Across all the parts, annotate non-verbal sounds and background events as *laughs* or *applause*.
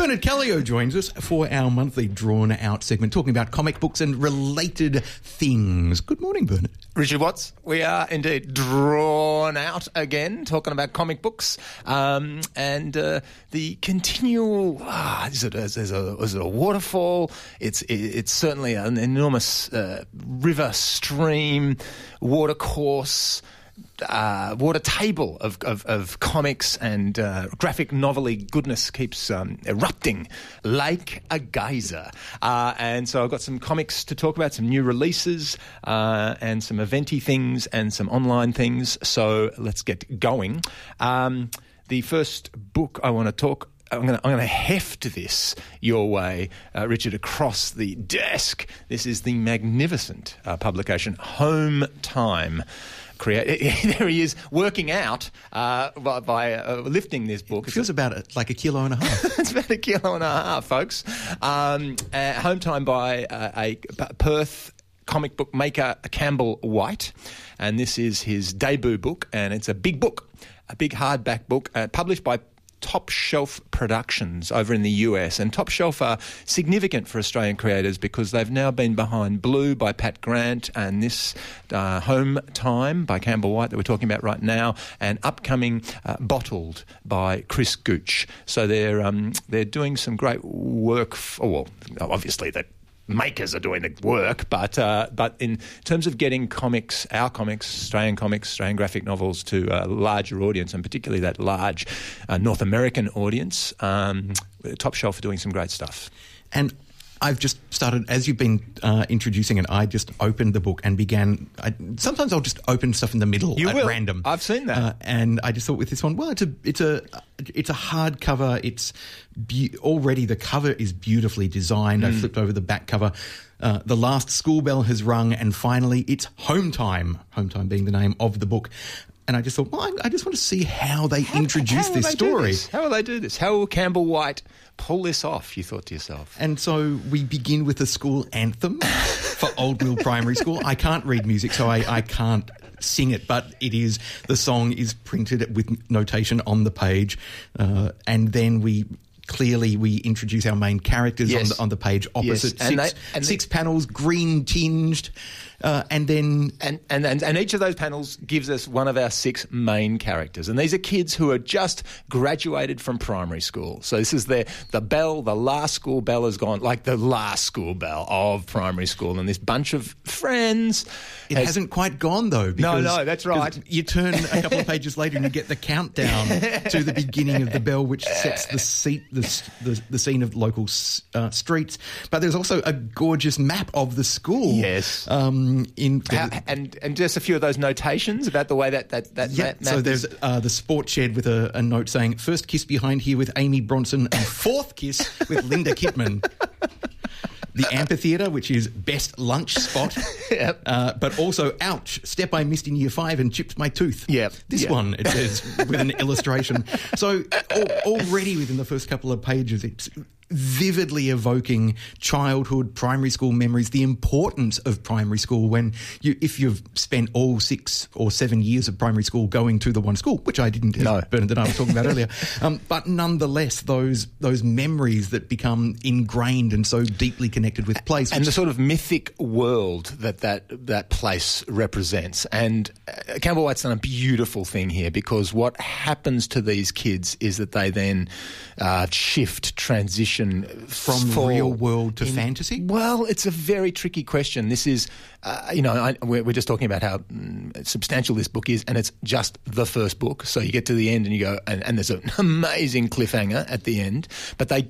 Bernard Caleo joins us for our monthly drawn out segment talking about comic books and related things. Good morning, Bernard. Richard Watts, we are indeed drawn out again, talking about comic books um, and uh, the continual. Ah, is it, is, it a, is it a waterfall? It's it, it's certainly an enormous uh, river, stream, watercourse uh, water table of, of, of comics and uh, graphic novelty goodness keeps um, erupting like a geyser. Uh, and so I've got some comics to talk about, some new releases, uh, and some eventy things and some online things. So let's get going. Um, the first book I want to talk I'm going, to, I'm going to heft this your way, uh, Richard, across the desk. This is the magnificent uh, publication, Home Time create. *laughs* there he is working out uh, by, by uh, lifting this book. It feels about a, like a kilo and a half. *laughs* it's about a kilo and a half, folks. Um, uh, home time by uh, a Perth comic book maker Campbell Whyte, and this is his debut book, and it's a big book, a big hardback book, uh, published by Top Shelf Productions over in the US. And Top Shelf are significant for Australian creators because they've now been behind Blue by Pat Grant and this uh, Home Time by Campbell Whyte that we're talking about right now, and upcoming uh, Bottled by Chris Gooch. So they're um, they're doing some great work. For, well, obviously that makers are doing the work, but uh, but in terms of getting comics, our comics, Australian comics, Australian graphic novels to a larger audience, and particularly that large uh, North American audience, um, Top Shelf are doing some great stuff. And I've just started as you've been uh, introducing it. I just opened the book and began. I, sometimes I'll just open stuff in the middle you at will. random. I've seen that, uh, and I just thought with this one, well, it's a it's a it's a hard cover. It's be- already the cover is beautifully designed. Mm. I flipped over the back cover. Uh, the last school bell has rung, and finally, it's home time. Home time being the name of the book. And I just thought, well, I, I just want to see how they how, introduce how this story. This? How will they do this? How will Campbell Whyte pull this off? You thought to yourself. And so we begin with a school anthem for Old Mill Primary School. I can't read music, so I, I can't sing it, but it is the song is printed with notation on the page, uh, and then we clearly we introduce our main characters yes. on, the, on the page opposite. Yes. Six, they, and six they, panels, green tinged. Uh, and then and, and, and and each of those panels gives us one of our six main characters, and these are kids who are just graduated from primary school. So this is their the bell, the last school bell has gone, like the last school bell of primary school, and this bunch of friends. It has, not quite gone though. Because, no, no, that's right. You turn a couple of pages later and you get the countdown to the beginning of the bell, which sets the seat the the, the scene of local uh, streets. But there's also a gorgeous map of the school. Yes. Um, in How, and and just a few of those notations about the way that that that yeah. map so there's uh, the sports shed with a, a note saying first kiss behind here with Amy Bronson and fourth kiss with Linda Kitman. the amphitheatre, which is best lunch spot. *laughs* yep. Uh, but also, ouch, step I missed in year five and chipped my tooth. Yep. This yep. one, it says, with an illustration. So *laughs* al- already within the first couple of pages, it's vividly evoking childhood, primary school memories, the importance of primary school when you, if you've spent all six or seven years of primary school going to the one school, which I didn't, no. Bernard and I were talking about earlier, *laughs* um, but nonetheless, those those memories that become ingrained and so deeply connected with place, and the sort of mythic world that that that place represents. And uh, Campbell Whyte's done a beautiful thing here because what happens to these kids is that they then uh, shift, transition from real world to in, fantasy? Well, it's a very tricky question. This is, uh, you know, I, we're, we're, just talking about how mm, substantial this book is, and it's just the first book. So you get to the end and you go, and, and there's an *laughs* amazing cliffhanger at the end. But they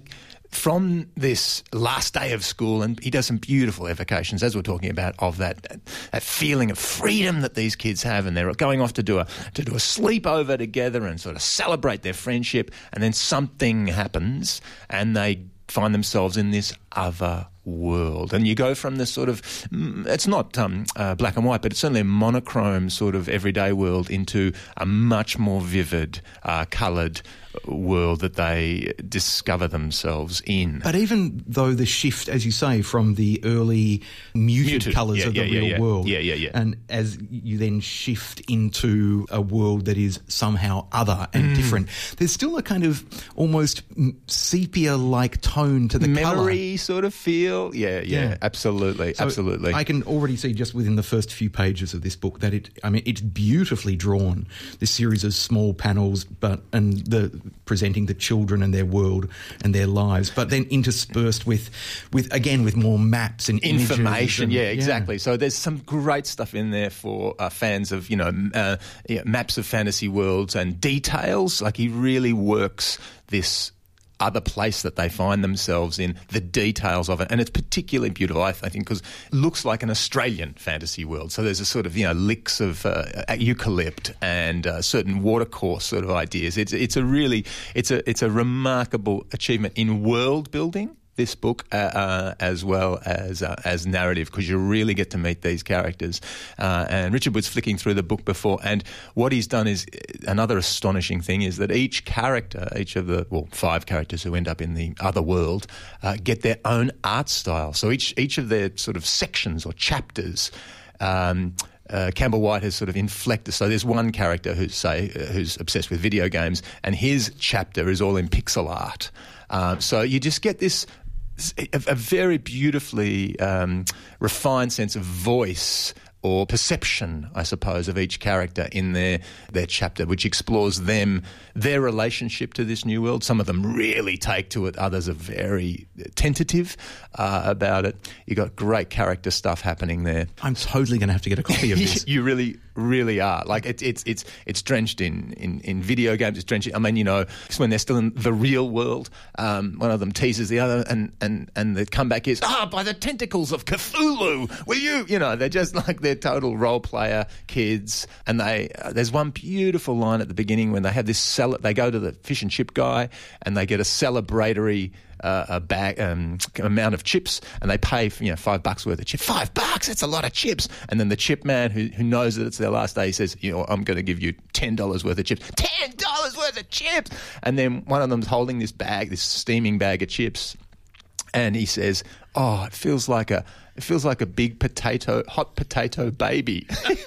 from this last day of school, and he does some beautiful evocations, as we're talking about, of that that feeling of freedom that these kids have, and they're going off to do a to do a sleepover together and sort of celebrate their friendship, and then something happens, and they find themselves in this other world. And you go from this sort of, mm, it's not um, uh, black and white, but it's certainly a monochrome sort of everyday world into a much more vivid, uh, coloured world that they discover themselves in. But even though the shift, as you say, from the early muted, Muted, colours yeah, of the yeah, yeah, real yeah. world, Yeah, yeah, yeah. and as you then shift into a world that is somehow other and Mm. different, there's still a kind of almost sepia-like tone to the colour. Memory sort of feel. Yeah, yeah, Yeah. absolutely, So absolutely. I can already see just within the first few pages of this book that it, I mean, it's beautifully drawn. This series of small panels, but and the presenting the children and their world and their lives, but then interspersed with, with again with more maps and information. and- yeah, exactly. So there's some great stuff in there for uh, fans of you know uh, yeah, maps of fantasy worlds and details. Like he really works this. Other place that they find themselves in, the details of it, and it's particularly beautiful, I, think, because it looks like an Australian fantasy world. So there's a sort of you know licks of uh, eucalypt and uh, certain watercourse sort of ideas. It's it's a really it's a it's a remarkable achievement in world building this book uh, uh, as well as uh, as narrative because you really get to meet these characters. Uh, and Richard was flicking through the book before, and what he's done is another astonishing thing is that each character, each of the well five characters who end up in the other world, uh, get their own art style. So each each of their sort of sections or chapters. Um, uh, Campbell Whyte has sort of inflected. So there's one character who's say uh, who's obsessed with video games, and his chapter is all in pixel art. Um, so you just get this a, a very beautifully um, refined sense of voice or perception, I suppose, of each character in their their chapter, which explores them, their relationship to this new world. Some of them really take to it; others are very tentative uh, about it. You've got great character stuff happening there. I'm totally going to have to get a copy of *laughs* this. you really, really are. Like it, it's it's it's drenched in, in in video games. It's drenched. I mean, you know, when they're still in the real world. Um, one of them teases the other, and and and the comeback is, ah, by the tentacles of Cthulhu, will you? You know, they're just *laughs* like they're total role player kids. And they uh, there's one beautiful line at the beginning when they have this cel- They go to the fish and chip guy, and they get a celebratory uh, a bag um, amount of chips, and they pay you know five bucks worth of chips. Five bucks, that's a lot of chips. And then the chip man who, who knows that it's their last day says, you know, I'm going to give you ten dollars worth of chips. Ten dollars worth of chips. And then one of them's holding this bag, this steaming bag of chips, and he says, "Oh, it feels like a." It feels like a big potato, hot potato baby. *laughs*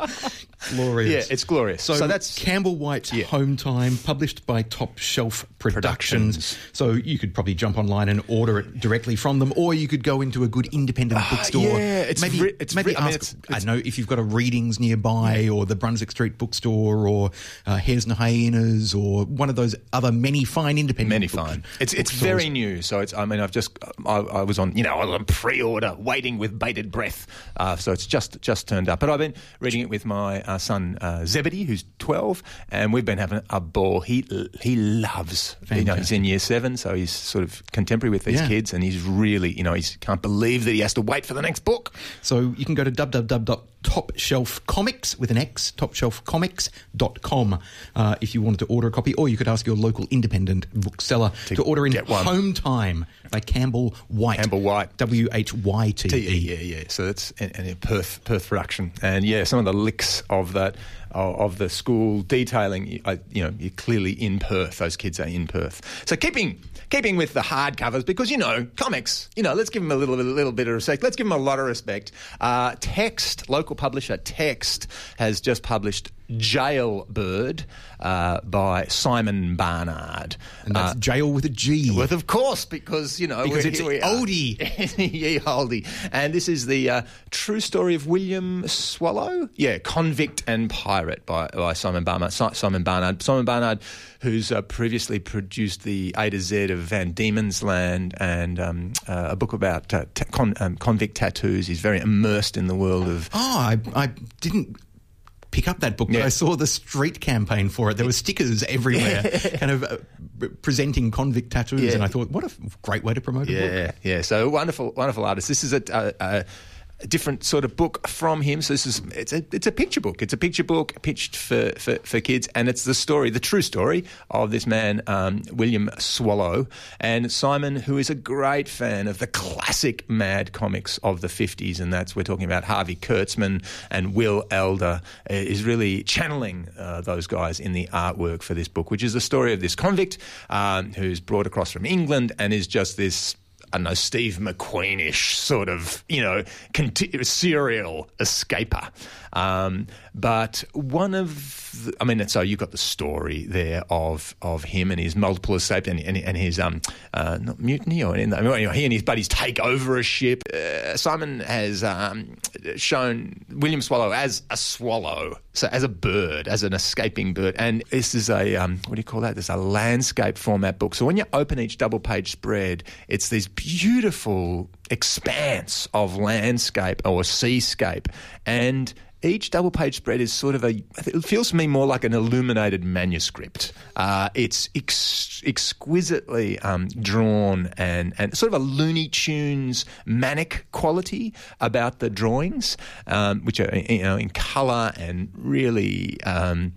*laughs* Glorious. yeah, it's glorious. So, So, that's Campbell Whyte's Yeah. Home Time, published by Top Shelf Productions. Productions. So you could probably jump online and order it directly from them, or you could go into a good independent bookstore. Ah, yeah, it's maybe re- it's maybe re- I mean, ask. it's- I don't know if you've got a Readings nearby, or the Brunswick Street Bookstore, or uh, Hares and Hyenas, or one of those other many fine independent. Many book- fine. It's it's very new, so it's. I mean, I've just I, I was on you know on pre-order, waiting with bated breath. Uh, so it's just just turned up. But I've been reading it with my uh, son uh, Zebedee, who's twelve, and we've been having a ball. He he loves. You know, he's in year seven, so he's sort of contemporary with these Yeah. kids, and he's really you know he can't believe that he has to wait for the next book. So you can go to www.topshelfcomics with an X, topshelfcomics.com uh, if you wanted to order a copy, or you could ask your local independent bookseller to, order in. Home Time by Campbell Whyte. Campbell Whyte. W H Y T E. yeah, yeah. So that's and, and a Perth Perth production, and yeah, some of the licks of that of, the school detailing. you- you know, you're clearly in Perth. Those kids are in Perth. So keeping keeping with the hardcovers because you know comics. You know, let's give them a little bit, a little bit of respect. Let's give them a lot of respect. Uh, Text, local publisher Text, has just published Jailbird uh, by Simon Barnard. And that's Uh, jail with a G. With, of course, because you know Because it's here oldie. *laughs* Ye oldie, and this is the uh, true story of William Swallow. Yeah, convict and pirate by, by Simon Barnard. Si- Simon Barnard. Simon Barnard, who's uh, previously produced the A to Z of Van Diemen's Land and um, uh, a book about uh, ta- con- um, convict tattoos. He's very immersed in the world of oh, I, I didn't pick up that book, but I saw the street campaign for it. There were stickers everywhere, *laughs* kind of uh, presenting convict tattoos, Yeah. and I thought, what a great way to promote a book. Yeah, yeah. So wonderful, wonderful artist. This is a, a, a different sort of book from him. So this is it's a it's a picture book. It's a picture book pitched for for, for kids, and it's the story, the true story of this man um, William Swallow and Simon, who is a great fan of the classic Mad comics of the fifties, and that's we're talking about Harvey Kurtzman and Will Elder uh, is really channeling uh, those guys in the artwork for this book, which is the story of this convict um, who's brought across from England and is just this I don't know, Steve McQueenish sort of, you know, conti- serial escaper. Um, but one of, the, I mean, so you've got the story there of of him and his multiple escapes and, and, and his um, uh, not mutiny or anything. I mean, he and his buddies take over a ship. Uh, Simon has um, shown William Swallow as a swallow, so as a bird, as an escaping bird. And this is a um, what do you call that? There's a landscape format book. So when you open each double page spread, it's these beautiful expanse of landscape or seascape and each double page spread is sort of a, it feels to me more like an illuminated manuscript. Uh, it's ex- exquisitely um, drawn and, and sort of a Looney Tunes manic quality about the drawings, um, which are you know in colour and really. Um,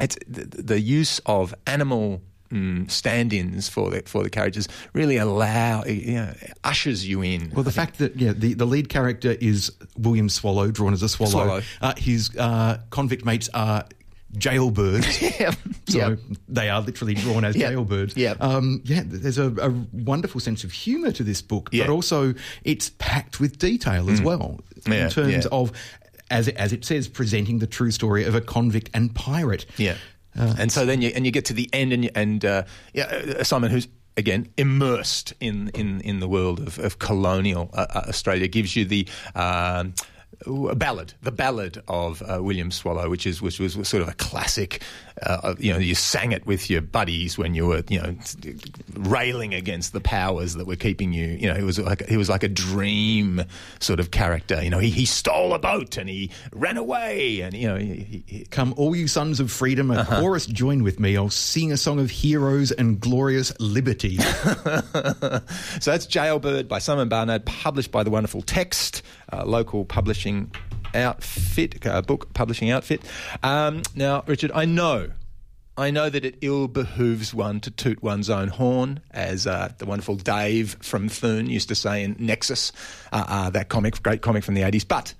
it's the, the use of animal mm, stand-ins for the for the characters really allow you know, ushers you in. Well, the I fact think. that yeah, the, the lead character is William Swallow, drawn as a swallow. swallow. Uh, his uh, convict mates are jailbirds. *laughs* yeah. So yep. they are literally drawn as yep. jailbirds. Yeah. Um, yeah, there's a, a, wonderful sense of humour to this book, but also it's packed with detail as mm. well yeah. in terms of. As it, as it says, presenting the true story of a convict and pirate. Yeah. And so then you and you get to the end, and and uh, yeah, uh, Simon, who's again immersed in in in the world of, of colonial uh, uh Australia, gives you the. Um, a ballad, the ballad of uh, William Swallow, which is which was sort of a classic. Uh, you know, you sang it with your buddies when you were you know railing against the powers that were keeping you. You know, he was like he was like a dream sort of character. You know, he, he stole a boat and he ran away, and you know, he, he, come all you sons of freedom, a uh-huh. chorus join with me. I'll sing a song of heroes and glorious liberty. *laughs* so that's Jailbird by Simon Barnard, published by the wonderful Text, uh, local publishing outfit, uh, book publishing outfit. Um, now, Richard, I know. I know that it ill behooves one to toot one's own horn, as uh, the wonderful Dave from Thune used to say in Nexus, uh, uh that comic, great comic from the 80s. But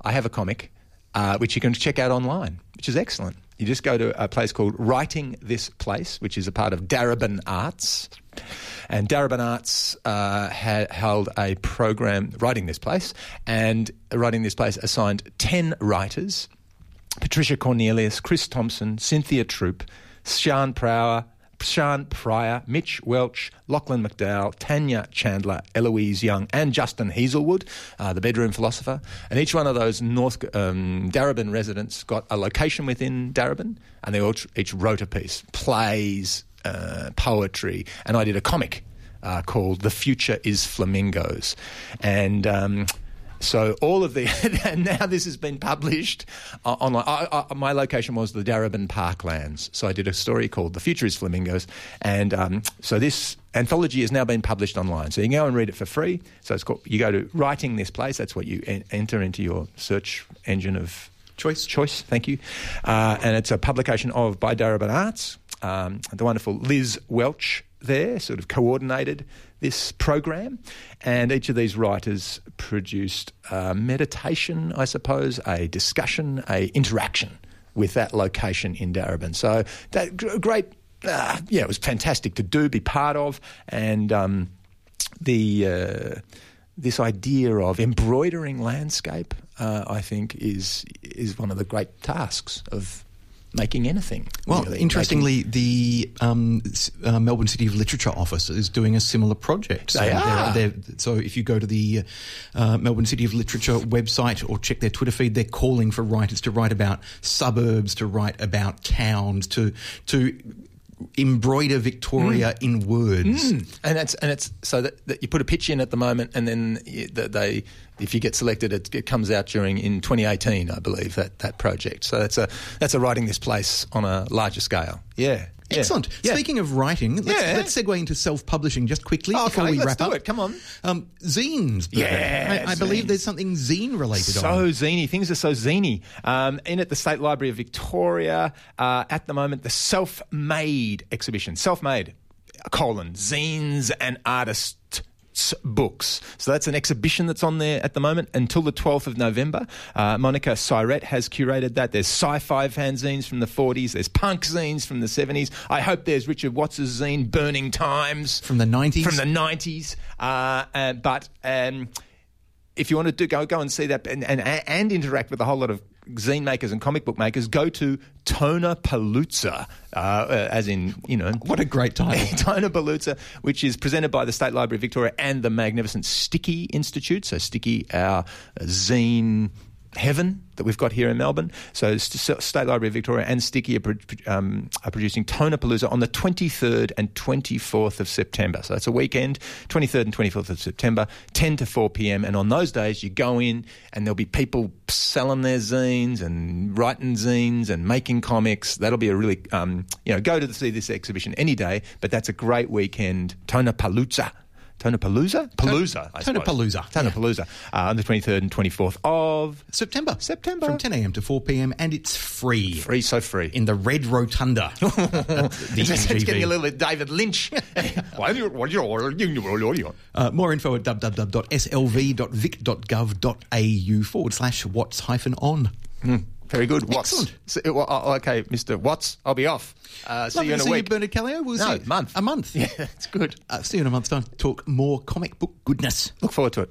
I have a comic uh, which you can check out online, which is excellent. You just go to a place called Writing This Place, which is a part of Darebin Arts. And Darebin Arts uh, had held a program, Writing This Place, and Writing This Place assigned 10 writers Patricia Cornelius, Chris Thompson, Cynthia Troup, Sian Prower, Sian Pryor, Mitch Welch, Lachlan McDowell, Tanya Chandler, Eloise Young, and Justin Heazlewood, uh, the bedroom philosopher. And each one of those North um, Darebin residents got a location within Darebin, and they all each wrote a piece, plays, uh, poetry, and I did a comic uh, called "The Future Is Flamingos," and. Um, so all of the *laughs* and now this has been published uh, online. I, I, my location was the Darebin Parklands, so I did a story called "The Future Is Flamingos," and um, so this anthology has now been published online. So you can go and read it for free. So it's called. You go to writing this place. That's what you en- enter into your search engine of choice. Choice. Thank you. Uh, and it's a publication of by Darebin Arts. Um, the wonderful Liz Welch there sort of coordinated this program, and each of these writers produced a meditation, I suppose, a discussion, a interaction with that location in Darebin. So that great, uh, yeah, it was fantastic to do, be part of, and um, the. Uh, this idea of embroidering landscape, uh, I think, is is one of the great tasks of making anything. Well, really. interestingly, making... the um, uh, Melbourne City of Literature office is doing a similar project. So they are. They're, they're, so if you go to the uh, Melbourne City of Literature website or check their Twitter feed, they're calling for writers to write about suburbs, to write about towns, to to embroider Victoria mm. in words. Mm. And it's and it's so that, that, you put a pitch in at the moment, and then they, if you get selected, it, it, comes out during in 2018, I believe that that project. So that's a that's a writing this place on a larger scale. Yeah. Excellent. Yeah. Speaking of writing, let's, Yeah. let's segue into self-publishing just quickly Okay, before we let's wrap do up. it. Come on. Um, zines. Yeah, I, I believe there's something zine related so on. zany. Things are so zany. Um, in at the State Library of Victoria, uh, at the moment, the Self Made exhibition. Self Made, colon, zines and artists. Books. So that's an exhibition that's on there at the moment until the 12th of November. Uh, Monica Syret has curated that. There's sci fi fanzines from the 40s, there's punk zines from the 70s. I hope there's Richard Watts's zine, Burning Times. From the 90s? From the 90s. Uh, uh, but. Um, if you want to do go go and see that and, and and interact with a whole lot of zine makers and comic book makers, go to Tona Palooza, uh, uh, as in you know *laughs* What a great title. *laughs* Tona Palooza, which is presented by the State Library of Victoria and the magnificent Sticky Institute. So Sticky, our zine heaven that we've got here in Melbourne. So State Library of Victoria and Sticky are, um, are producing Tonapalooza on the 23rd and 24th of September. So that's a weekend, 23rd and 24th of September, 10 to 4 p.m. And on those days, you go in and there'll be people selling their zines and writing zines and making comics. That'll be a really, um, you know, go to see this exhibition any day, but that's a great weekend. Tonapalooza. Tonapalooza? Palooza. I suppose. Tonapalooza. Tonapalooza. Uh, on the 23rd and 24th of September. September. From 10 a.m. to 4 p.m. and it's free. Free, so free. In the Red Rotunda. *laughs* the it's, it's getting a little bit David Lynch. *laughs* Why do you- what do you- Uh, more info at www.slv.vic.gov.au forward slash what's hyphen on. Very good. Watts. Excellent. So, well, oh, okay, Mr. Watts, I'll be off. Uh, see Lovely you in a see week. you, Bernard Caleo. We'll no, see month. A month. *laughs* Yeah, it's good. Uh, see you in a month's time. Talk more comic book goodness. Look forward to it.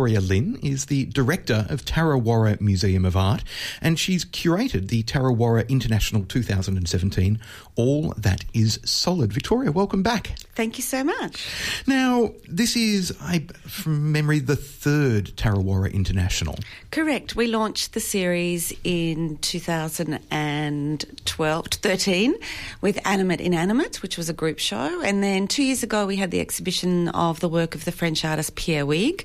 Victoria Lynn is the director of Tarrawarra Museum of Art, and she's curated the Tarrawarra International 2017 All That Is Solid. Victoria, welcome back. Thank you so much. Now, this is, I, from memory, the third Tarrawarra International. Correct. We launched the series in 2012, 13 with Animate Inanimate, which was a group show. And then two years ago, we had the exhibition of the work of the French artist Pierre Huyghe,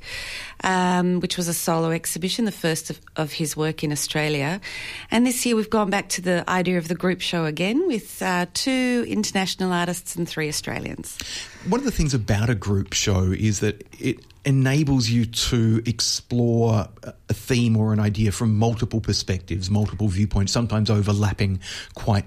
um, which was a solo exhibition, the first of, of his work in Australia. And this year, we've gone back to the idea of the group show again with uh, two international artists and three Australians. One of the things about a group show is that it enables you to explore a theme or an idea from multiple perspectives, multiple viewpoints, sometimes overlapping quite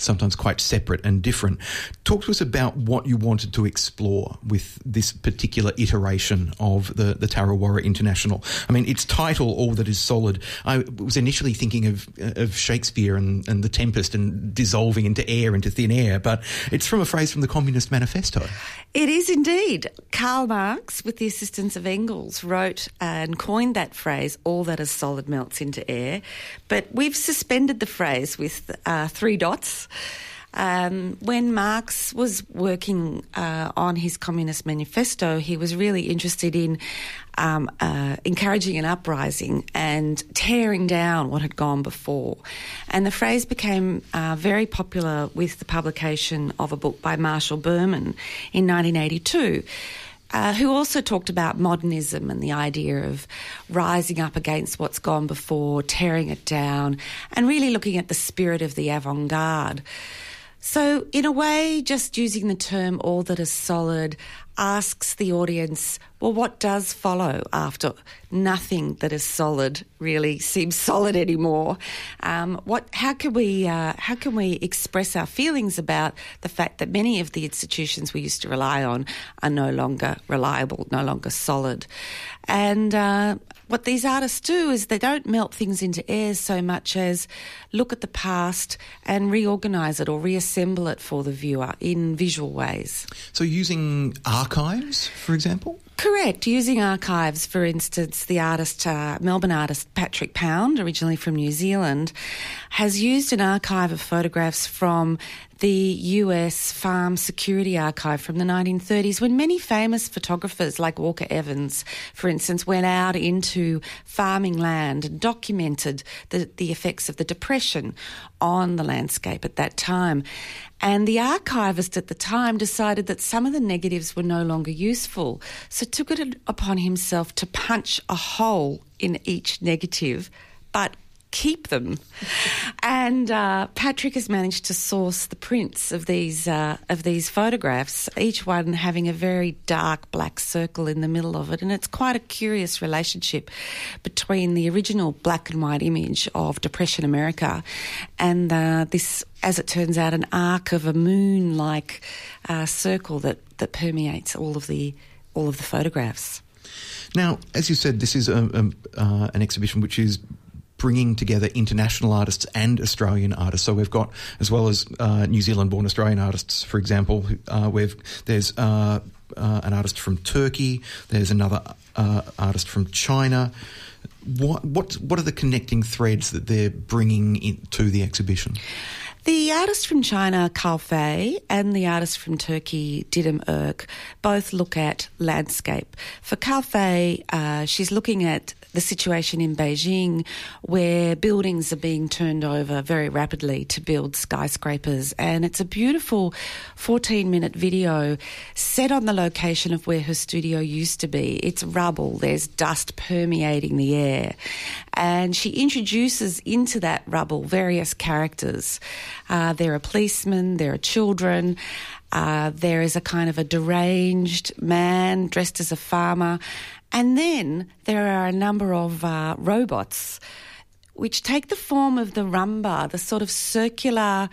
sometimes quite separate and different. Talk to us about what you wanted to explore with this particular iteration of the, the Tarrawarra International. I mean, its title, All That Is Solid, I was initially thinking of, of Shakespeare and, and the Tempest and dissolving into air, into thin air, but it's from a phrase from the Communist Manifesto. It is indeed. Karl Marx, with the assistance of Engels, wrote and coined that phrase, all that is solid melts into air. But we've suspended the phrase with uh, three dots. Um, when Marx was working uh, on his Communist Manifesto, he was really interested in um, uh, encouraging an uprising and tearing down what had gone before. And the phrase became uh, very popular with the publication of a book by Marshall Berman in 1982. Uh, who also talked about modernism and the idea of rising up against what's gone before, tearing it down, and really looking at the spirit of the avant garde. So, in a way, just using the term all that is solid asks the audience, well, what does follow after nothing that is solid really seems solid anymore? Um, what, how can we, uh, how can we express our feelings about the fact that many of the institutions we used to rely on are no longer reliable, no longer solid? And uh, what these artists do is they don't melt things into air so much as look at the past and reorganise it or reassemble it for the viewer in visual ways. So, using archives, for example? Correct. Using archives, for instance, the artist, uh, Melbourne artist Patrick Pound, originally from New Zealand, has used an archive of photographs from the US Farm Security Archive from the 1930s when many famous photographers like Walker Evans, for instance, went out into farming land and documented the, the effects of the Depression on the landscape at that time. And the archivist at the time decided that some of the negatives were no longer useful, so took it upon himself to punch a hole in each negative, but keep them. And uh, Patrick has managed to source the prints of these uh, of these photographs, each one having a very dark black circle in the middle of it, and it's quite a curious relationship between the original black and white image of Depression America and uh, this. As it turns out, an arc of a moon-like uh, circle that, that permeates all of the all of the photographs. Now, as you said, this is a, a, uh, an exhibition which is bringing together international artists and Australian artists. So we've got, as well as uh, New Zealand-born Australian artists, for example, uh, we've there's uh, uh an artist from Turkey, there's another uh, artist from China. What what what are the connecting threads that they're bringing into the exhibition? The artist from China, Cao Fei, and the artist from Turkey, Didem Erk, both look at landscape. For Cao Fei, uh, she's looking at the situation in Beijing where buildings are being turned over very rapidly to build skyscrapers. And it's a beautiful 14 minute video set on the location of where her studio used to be. It's rubble, there's dust permeating the air. And she introduces into that rubble various characters. Uh, there are policemen, there are children. Uh, there is a kind of a deranged man dressed as a farmer, and then there are a number of uh, robots which take the form of the Roomba, the sort of circular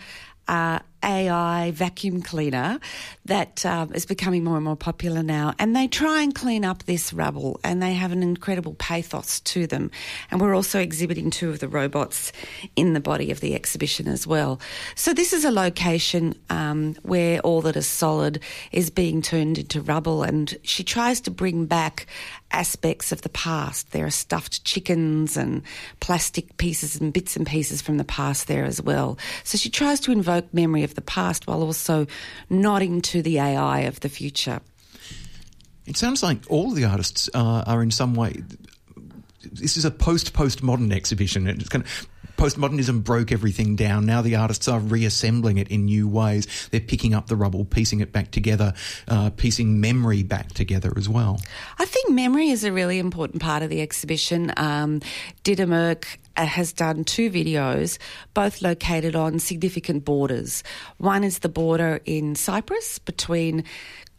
uh, AI vacuum cleaner that um, is becoming more and more popular now. And they try and clean up this rubble and they have an incredible pathos to them. And we're also exhibiting two of the robots in the body of the exhibition as well. So this is a location um, where all that is solid is being turned into rubble and she tries to bring back aspects of the past. There are stuffed chickens and plastic pieces and bits and pieces from the past there as well. So she tries to invoke memory of the past while also nodding to the AI of the future. It sounds like all the artists uh, are in some way. This is a post postmodern exhibition. It's kind of postmodernism broke everything down. Now the artists are reassembling it in new ways. They're picking up the rubble, piecing it back together, uh, piecing memory back together as well. I think memory is a really important part of the exhibition. Um, uh, has done two videos, both located on significant borders. One is the border in Cyprus between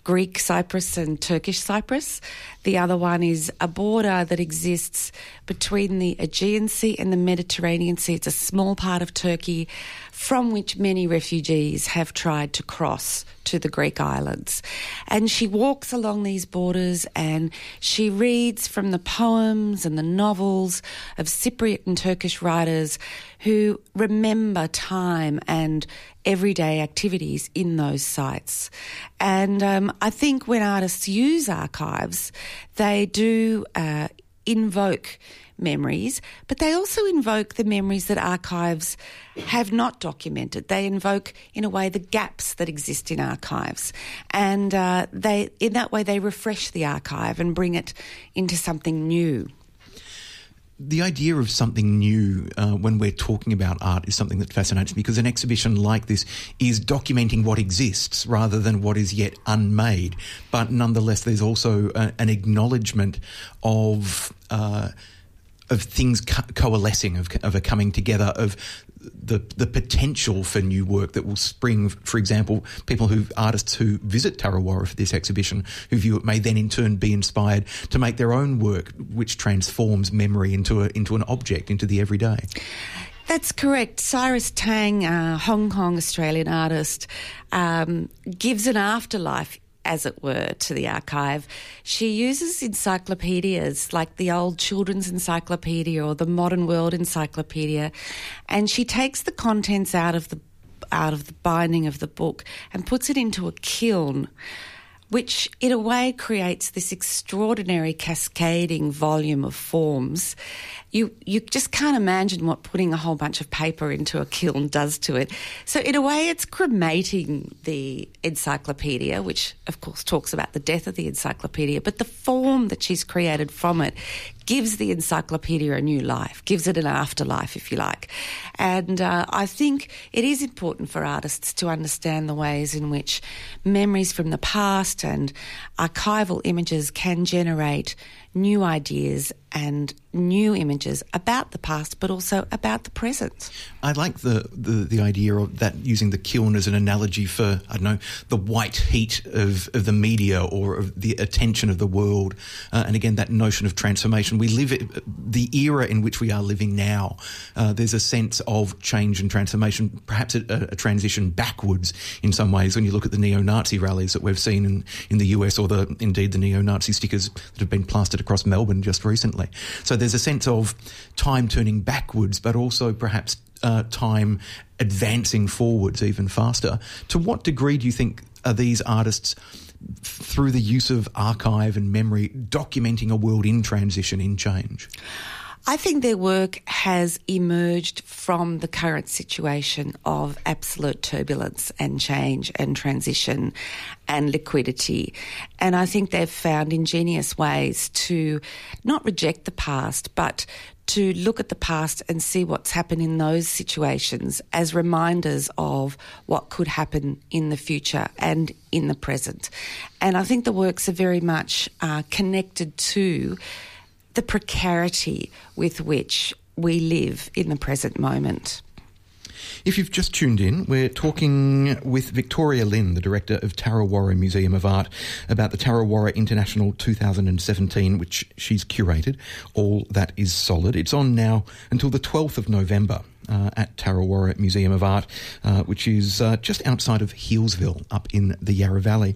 Greek Cyprus and Turkish Cyprus. The other one is a border that exists between the Aegean Sea and the Mediterranean Sea. It's a small part of Turkey from which many refugees have tried to cross to the Greek islands. And she walks along these borders and she reads from the poems and the novels of Cypriot and Turkish writers who remember time and everyday activities in those sites. And um, I think when artists use archives, they do uh, invoke memories, but they also invoke the memories that archives have not documented. They invoke, in a way, the gaps that exist in archives, and uh, they, in that way, they refresh the archive and bring it into something new the idea of something new uh, when we're talking about art is something that fascinates me because an exhibition like this is documenting what exists rather than what is yet unmade. But nonetheless, there's also a, an acknowledgement of. Uh, of things co- coalescing, of, of a coming together, of the the potential for new work that will spring. For example, people who artists who visit Tarrawarra for this exhibition, who view it, may then in turn be inspired to make their own work, which transforms memory into a, into an object, into the everyday. That's correct. Cyrus Tang, a Hong Kong Australian artist, um, gives an afterlife as it were, to the archive. She uses encyclopedias like the old children's encyclopedia or the modern world encyclopedia, and she takes the contents out of the out of the binding of the book and puts it into a kiln which in a way creates this extraordinary cascading volume of forms. You you just can't imagine what putting a whole bunch of paper into a kiln does to it. So in a way, it's cremating the encyclopedia, which of course talks about the death of the encyclopedia, but the form that she's created from it gives the encyclopedia a new life, gives it an afterlife, if you like. And uh, I think it is important for artists to understand the ways in which memories from the past and archival images can generate new ideas and new images about the past, but also about the present. I like the, the, the, idea of that using the kiln as an analogy for, I don't know, the white heat of, of the media or of the attention of the world. Uh, and again, that notion of transformation. We live it, the era in which we are living now. Uh, there's a sense of change and transformation, perhaps a, a, transition backwards in some ways when you look at the neo-Nazi rallies that we've seen in, in the US or the, indeed the neo-Nazi stickers that have been plastered across Melbourne just recently. So there's a sense of time turning backwards, but also perhaps uh, time advancing forwards even faster. To what degree do you think are these artists? Through the use of archive and memory, documenting a world in transition, in change? I think their work has emerged from the current situation of absolute turbulence and change and transition and liquidity. And I think they've found ingenious ways to not reject the past, but to look at the past and see what's happened in those situations as reminders of what could happen in the future and in the present. And I think the works are very much uh, connected to the precarity with which we live in the present moment. If you've just tuned in, we're talking with Victoria Lynn, the director of Tarrawarra Museum of Art, about the Tarrawarra International 2017, which she's curated. All that is solid. It's on now until the 12th of November. Uh, at Tarrawarra Museum of Art, uh, which is uh, just outside of Healesville up in the Yarra Valley.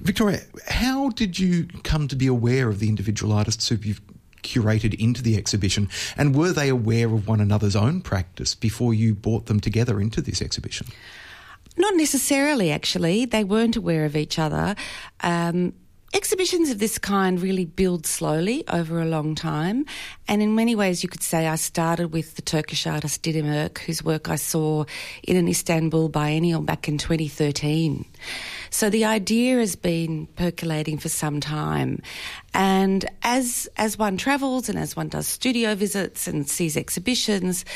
Victoria, how did you come to be aware of the individual artists who you've curated into the exhibition? And were they aware of one another's own practice before you brought them together into this exhibition? Not necessarily, actually. They weren't aware of each other. Um, exhibitions of this kind really build slowly over a long time. And in many ways, you could say I started with the Turkish artist Didem Erk, whose work I saw in an Istanbul biennial back in 2013. So the idea has been percolating for some time. And as, as one travels and as one does studio visits and sees exhibitions,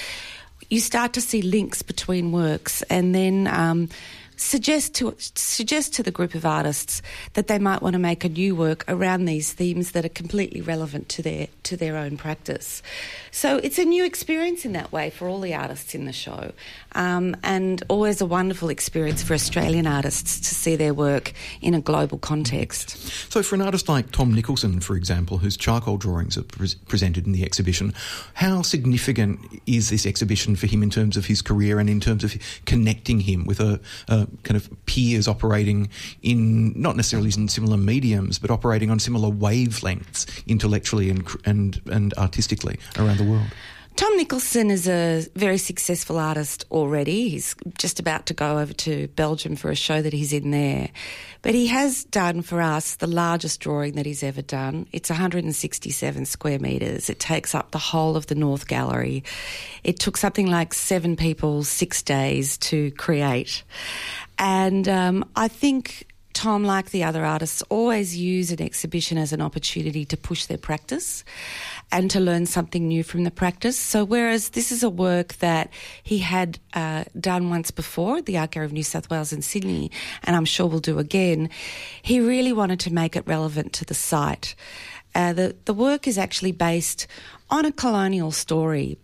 you start to see links between works and then um, suggest to suggest to the group of artists that they might want to make a new work around these themes that are completely relevant to their to their own practice. So it's a new experience in that way for all the artists in the show, um, and always a wonderful experience for Australian artists to see their work in a global context. So for an artist like Tom Nicholson, for example, whose charcoal drawings are pre- presented in the exhibition, how significant is this exhibition for him in terms of his career and in terms of connecting him with a, a kind of peers operating in not necessarily in similar mediums, but operating on similar wavelengths intellectually and and and artistically around the world. Tom Nicholson is a very successful artist already. He's just about to go over to Belgium for a show that he's in there. But he has done for us the largest drawing that he's ever done. It's 167 square metres. It takes up the whole of the North Gallery. It took something like seven people six days to create. And um, I think Tom, like the other artists, always use an exhibition as an opportunity to push their practice and to learn something new from the practice. So, whereas this is a work that he had uh, done once before at the Art Gallery of New South Wales in Sydney, and I'm sure will do again, he really wanted to make it relevant to the site. Uh, the, the work is actually based on a colonial story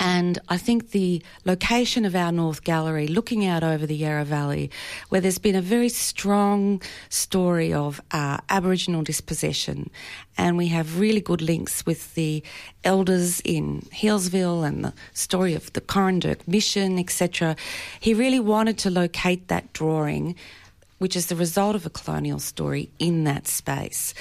and I think the location of our North Gallery, looking out over the Yarra Valley, where there's been a very strong story of uh, Aboriginal dispossession, and we have really good links with the elders in Healesville and the story of the Coranderrk mission, etc. He really wanted to locate that drawing which is the result of a colonial story in that space.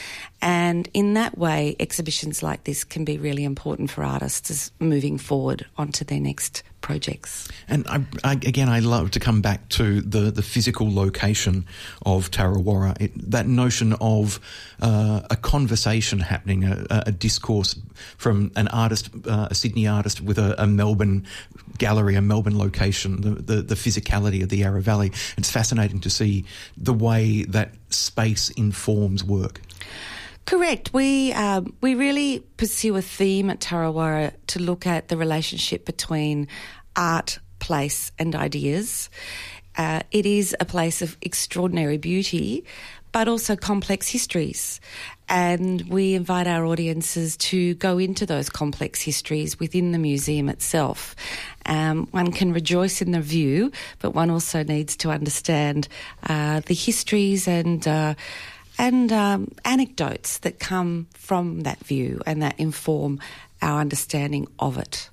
And in that way, exhibitions like this can be really important for artists as moving forward onto their next projects. And I, I, again, I love to come back to the, the physical location of Tarrawarra. It, that notion of uh, a conversation happening, a, a, discourse from an artist, uh, a Sydney artist with a, a, Melbourne gallery, a Melbourne location, the, the, the physicality of the Yarra Valley. It's fascinating to see the way that space informs work. Correct. We um, we really pursue a theme at Tarrawarra to look at the relationship between art, place, and ideas. Uh, it is a place of extraordinary beauty, but also complex histories. And we invite our audiences to go into those complex histories within the museum itself. Um, one can rejoice in the view, but one also needs to understand uh, the histories and uh, and um, anecdotes that come from that view and that inform our understanding of it.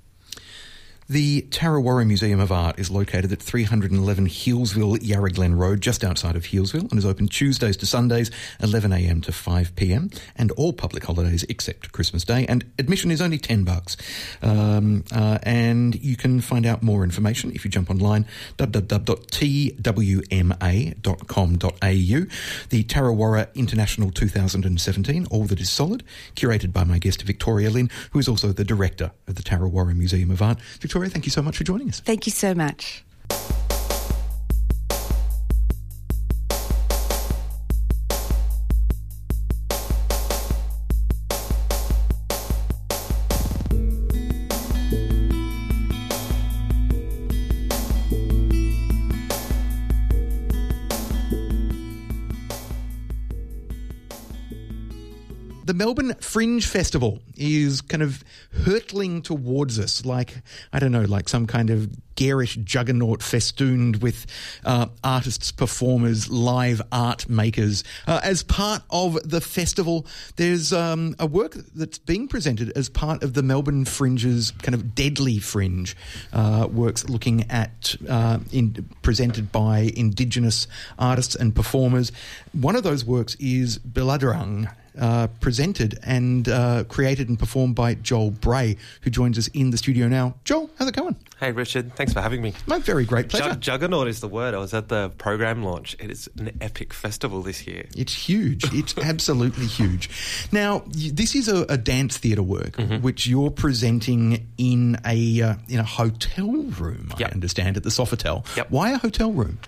The Tarrawarra Museum of Art is located at 311 Healesville Yarra Glen Road, just outside of Healesville, and is open Tuesdays to Sundays, 11am to 5pm, and all public holidays except Christmas Day. And admission is only 10 bucks. Um, uh, and you can find out more information if you jump online, www.twma.com.au. The Tarrawarra International 2017, All That Is Solid, curated by my guest Victoria Lynn, who is also the director of the Tarrawarra Museum of Art. Victoria Victoria, thank you so much for joining us. Thank you so much. The Melbourne Fringe Festival is kind of hurtling towards us like, I don't know, like some kind of garish juggernaut festooned with uh, artists, performers, live art makers. Uh, as part of the festival, there's um, a work that's being presented as part of the Melbourne Fringe's kind of deadly fringe uh, works looking at, uh, in, presented by Indigenous artists and performers. One of those works is Biladurang uh, presented and uh, created and performed by Joel Bray, who joins us in the studio now. Joel, how's it going? Hey, Richard. Thanks for having me. My very great pleasure. Jug- Juggernaut is the word. I was at the program launch. It is an epic festival this year. It's huge. It's *laughs* absolutely huge. Now, this is a, a dance theatre work mm-hmm. which you're presenting in a uh, in a hotel room. Yep. I understand at the Sofitel. Yep. Why a hotel room?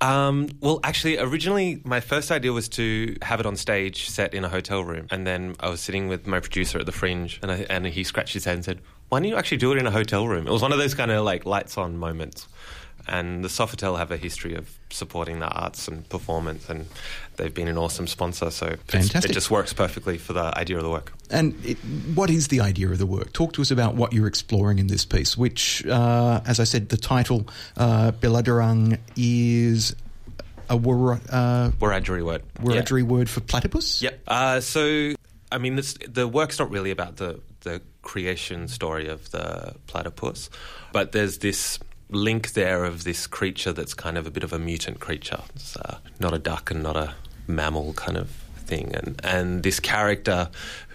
Um, well, actually, originally my first idea was to have it on stage, set in a hotel room, and then I was sitting with my producer at the Fringe, and I, and he scratched his head and said, "Why don't you actually do it in a hotel room?" It was one of those kind of like lights on moments and the Sofitel have a history of supporting the arts and performance, and they've been an awesome sponsor. So it just works perfectly for the idea of the work. And it, what is the idea of the work? Talk to us about what you're exploring in this piece, which, uh, as I said, the title uh, Biladurang is a wor- uh, Wiradjuri word. Wiradjuri yeah. word for platypus? Yep. Uh, so, I mean, this, the work's not really about the, the creation story of the platypus, but there's this link there of this creature that's kind of a bit of a mutant creature. It's uh, not a duck and not a mammal kind of thing. And, and this character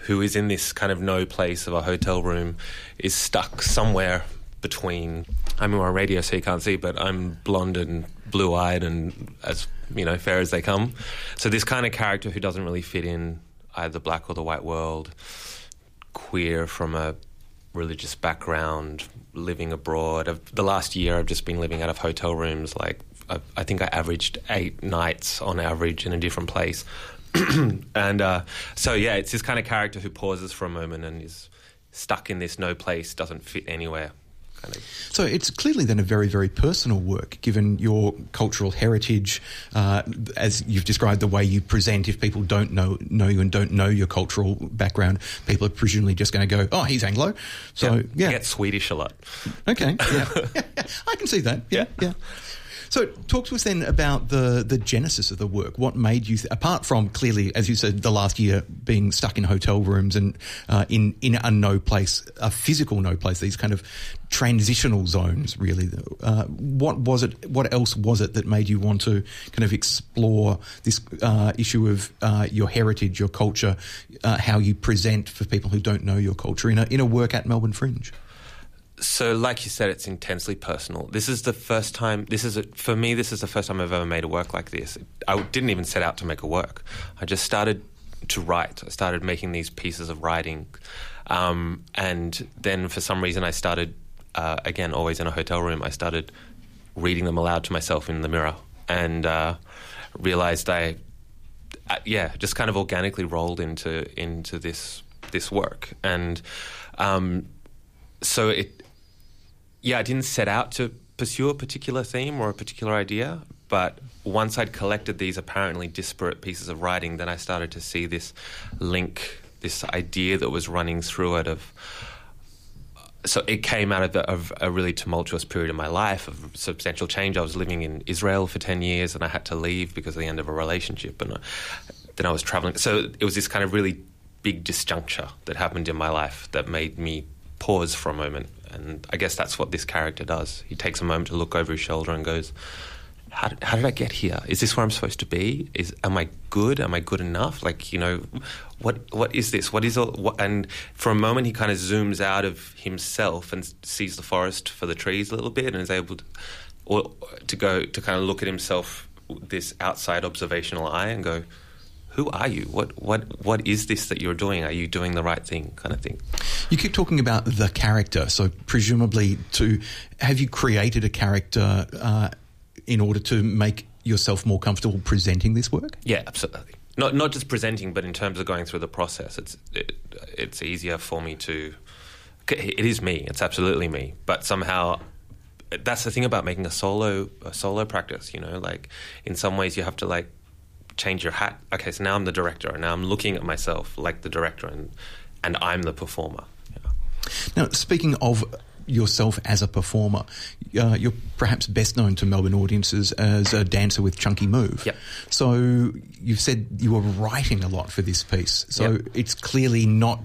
who is in this kind of no place of a hotel room is stuck somewhere between. I'm on radio, so you can't see, but I'm blonde and blue eyed and as you know fair as they come. So this kind of character who doesn't really fit in either the black or the white world, queer from a religious background, living abroad. the last year, I've just been living out of hotel rooms. Like I, I think I averaged eight nights on average in a different place. *clears throat* and uh, so yeah, it's this kind of character who pauses for a moment and is stuck in this no place, doesn't fit anywhere. Kind of. So it's clearly then a very, very personal work, given your cultural heritage, uh, as you've described the way you present. If people don't know know you and don't know your cultural background, people are presumably just going to go, "Oh, he's Anglo." So yeah, yeah. get Swedish a lot. Okay, yeah. yeah, *laughs* I can see that. yeah. yeah. So, talk to us then about the the genesis of the work. What made you, th- apart from clearly, as you said, the last year being stuck in hotel rooms and uh, in in a no place, a physical no place, these kind of transitional zones. Really, uh, what was it? What else was it that made you want to kind of explore this uh, issue of uh, your heritage, your culture, uh, how you present for people who don't know your culture in a in a work at Melbourne Fringe? So, like you said, it's intensely personal. This is the first time. This is a, for me. This is the first time I've ever made a work like this. I didn't even set out to make a work. I just started to write. I started making these pieces of writing, um, and then for some reason I started uh, again, always in a hotel room. I started reading them aloud to myself in the mirror, and uh, realized I, uh, yeah, just kind of organically rolled into into this this work, and um, so it, yeah, I didn't set out to pursue a particular theme or a particular idea, but once I'd collected these apparently disparate pieces of writing, then I started to see this link, this idea that was running through it of. So it came out of, the, of, a really tumultuous period in my life of substantial change. I was living in Israel for ten years, and I had to leave because of the end of a relationship, and uh, then I was traveling. So it was this kind of really big disjuncture that happened in my life that made me pause for a moment. And I guess that's what this character does. He takes a moment to look over his shoulder and goes, how did, how did I get here? Is this where I'm supposed to be? Is am I good? Am I good enough? Like you know, what what is this? What is all? What, and for a moment, he kind of zooms out of himself and sees the forest for the trees a little bit, and is able to, or to go to kind of look at himself this outside observational eye and go, who are you? What what what is this that you're doing? Are you doing the right thing? Kind of thing. You keep talking about the character, so presumably, to have you created a character uh, in order to make yourself more comfortable presenting this work? Yeah, absolutely. Not not just presenting, but in terms of going through the process, it's it, it's easier for me to. It is me. It's absolutely me. But somehow, that's the thing about making a solo a solo practice. You know, like in some ways you have to like change your hat. Okay, so now I'm the director, and now I'm looking at myself like the director, and and I'm the performer. Yeah. Now, speaking of yourself as a performer, uh, you're perhaps best known to Melbourne audiences as a dancer with Chunky Move. Yep. So you've said you were writing a lot for this piece. So Yep. it's clearly not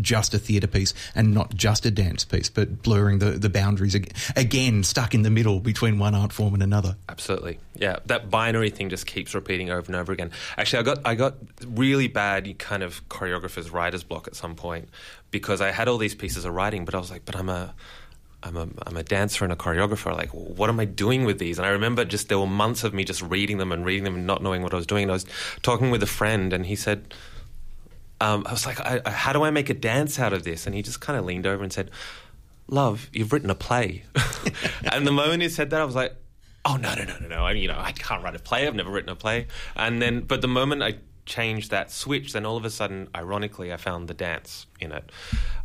just a theatre piece and not just a dance piece, but blurring the, the boundaries ag- again, stuck in the middle between one art form and another. Absolutely, yeah. That binary thing just keeps repeating over and over again. Actually, I got I got really bad kind of choreographer's writer's block at some point because I had all these pieces of writing, but I was like, but I'm a I'm a I'm a dancer and a choreographer. Like, what am I doing with these? And I remember just there were months of me just reading them and reading them and not knowing what I was doing. And I was talking with a friend, and he said. Um, I was like, I, I, how do I make a dance out of this? And he just kind of leaned over and said, Love, you've written a play. *laughs* and the moment he said that, I was like, Oh no, no, no, no, no! I mean, you know, I can't write a play. I've never written a play. And then, but the moment I changed that switch, then all of a sudden, ironically, I found the dance in it.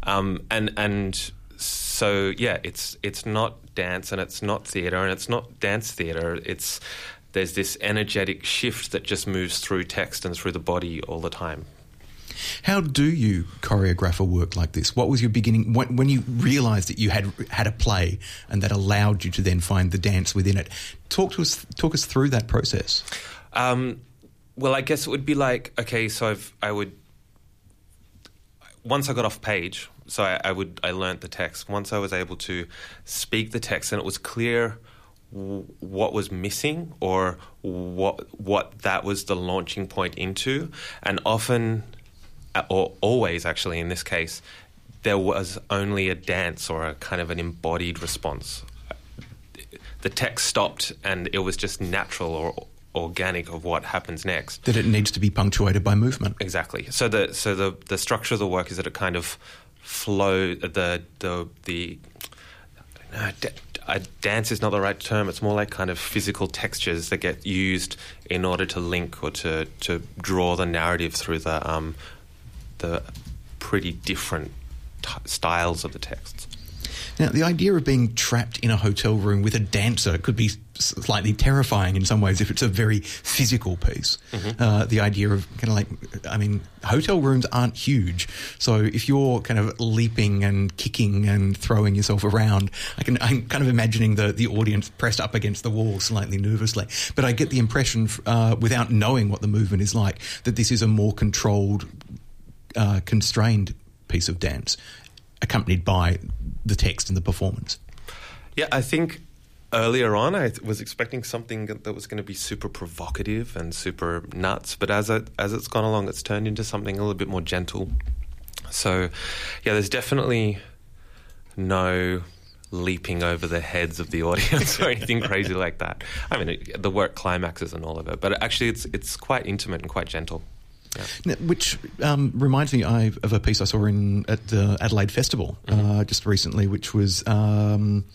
Um, and and so yeah, it's it's not dance, and it's not theatre, and it's not dance theatre. It's there's this energetic shift that just moves through text and through the body all the time. How do you choreograph a work like this? What was your beginning when, when you realised that you had had a play and that allowed you to then find the dance within it? Talk to us, talk us through that process. Um, well, I guess it would be like okay, so I've, I would once I got off page, so I, I would I learnt the text. Once I was able to speak the text, and it was clear what was missing or what what that was the launching point into, and often or always actually in this case, there was only a dance or a kind of an embodied response. The text stopped, and it was just natural or organic of what happens next. That it needs to be punctuated by movement. Exactly. So the so the the structure of the work is that it kind of flow the the the. No, da- uh, dance is not the right term. It's more like kind of physical textures that get used in order to link or to, to draw the narrative through the um, the pretty different t- styles of the texts. Now, the idea of being trapped in a hotel room with a dancer could be slightly terrifying in some ways if it's a very physical piece. Mm-hmm. Uh, the idea of kind of like, I mean, hotel rooms aren't huge, so if you're kind of leaping and kicking and throwing yourself around, I can I'm kind of imagining the the audience pressed up against the wall slightly nervously. But I get the impression, uh, without knowing what the movement is like, that this is a more controlled, uh, constrained piece of dance, accompanied by the text and the performance. Yeah, I think earlier on I was expecting something that was going to be super provocative and super nuts, but as it, as it's gone along, it's turned into something a little bit more gentle. So, yeah, there's definitely no leaping over the heads of the audience *laughs* or anything crazy like that. I mean, it, the work climaxes and all of it, but actually, it's it's quite intimate and quite gentle. Yeah. Which um, reminds me I, of a piece I saw in at the Adelaide Festival uh, just recently, which was. Um,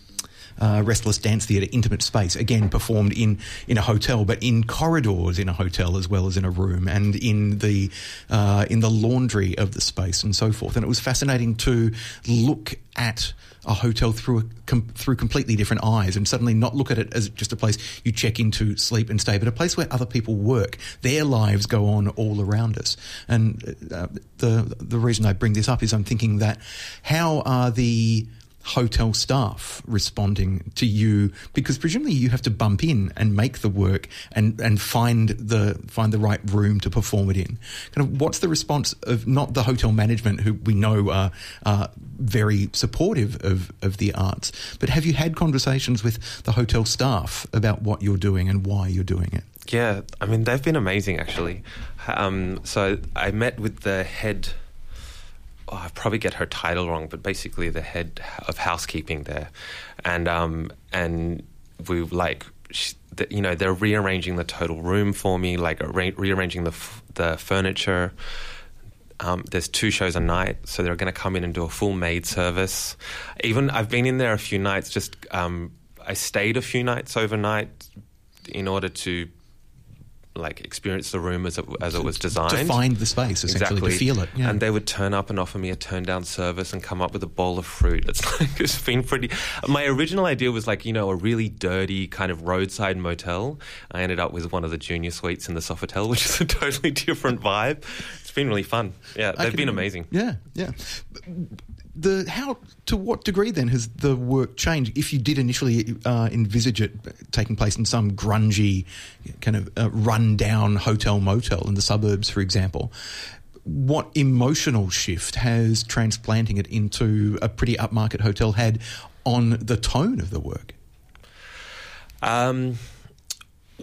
uh, Restless Dance Theatre, intimate space, again performed in, in a hotel, but in corridors in a hotel as well as in a room, and in the uh, in the laundry of the space and so forth. And it was fascinating to look at a hotel through a, com- through completely different eyes, and suddenly not look at it as just a place you check into, sleep, and stay, but a place where other people work. Their lives go on all around us. And uh, the the reason I bring this up is I'm thinking that how are the hotel staff responding to you because presumably you have to bump in and make the work and and find the find the right room to perform it in kind of what's the response of not the hotel management who we know are, very supportive of of the arts but have you had conversations with the hotel staff about what you're doing and why you're doing it Yeah, I mean they've been amazing actually. Um, so I met with the head. Oh, I probably get her title wrong, but basically the head of housekeeping there, and um, and we like. She, the, you know, they're rearranging the total room for me, like arra- rearranging the f- the furniture. Um, there's two shows a night, so they're going to come in and do a full maid service. Even I've been in there a few nights. Just um, I stayed a few nights overnight in order to like experience the room as it, as it was designed. to find the space essentially Exactly. to feel it yeah. And they would turn up and offer me a turn down service and come up with a bowl of fruit. It's *laughs* like it's been pretty. My original idea was like you know a really dirty kind of roadside motel. I ended up with one of the junior suites in the Sofitel, *laughs* which is a totally different vibe. It's been really fun. Yeah, they've can- been amazing. Yeah, yeah. The how to what degree then has the work changed? If you did initially uh, envisage it taking place in some grungy, kind of uh, run-down hotel motel in the suburbs, for example, what emotional shift has transplanting it into a pretty upmarket hotel had on the tone of the work? Um,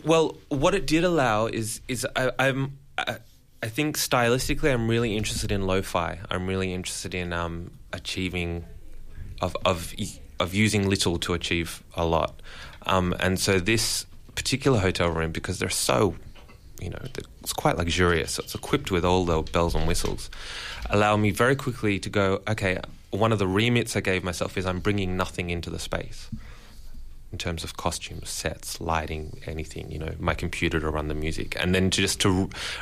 well, what it did allow is is I, I'm I, I think stylistically I'm really interested in lo-fi. I'm really interested in um, achieving of of of using little to achieve a lot, um, and so this particular hotel room because they're so you know, it's quite luxurious. It's equipped with all the bells and whistles. Allow me very quickly to go, okay, one of the remits I gave myself is I'm bringing nothing into the space in terms of costumes, sets, lighting, anything, you know, my computer to run the music. And then to just to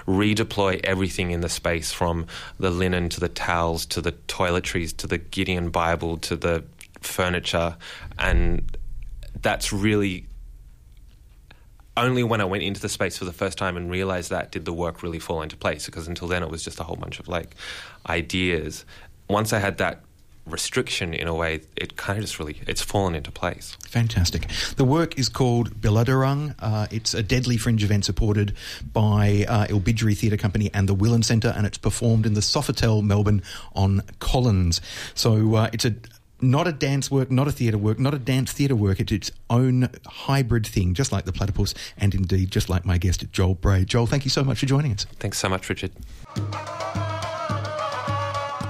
re- redeploy everything in the space from the linen to the towels to the toiletries to the Gideon Bible to the furniture. And that's really only when I went into the space for the first time and realized that did the work really fall into place because until then it was just a whole bunch of like ideas. Once I had that restriction in a way, it kind of just really it's fallen into place. Fantastic. The work is called Biladurang. Uh, it's a deadly fringe event supported by uh, Ilbijerri Theatre Company and the Wilin Centre, and it's performed in the Sofitel, Melbourne, on Collins. So uh, it's a not a dance work, not a theatre work, not a dance theatre work. It's its own hybrid thing, just like the platypus, and indeed just like my guest, Joel Bray. Joel, thank you so much for joining us. Thanks so much, Richard.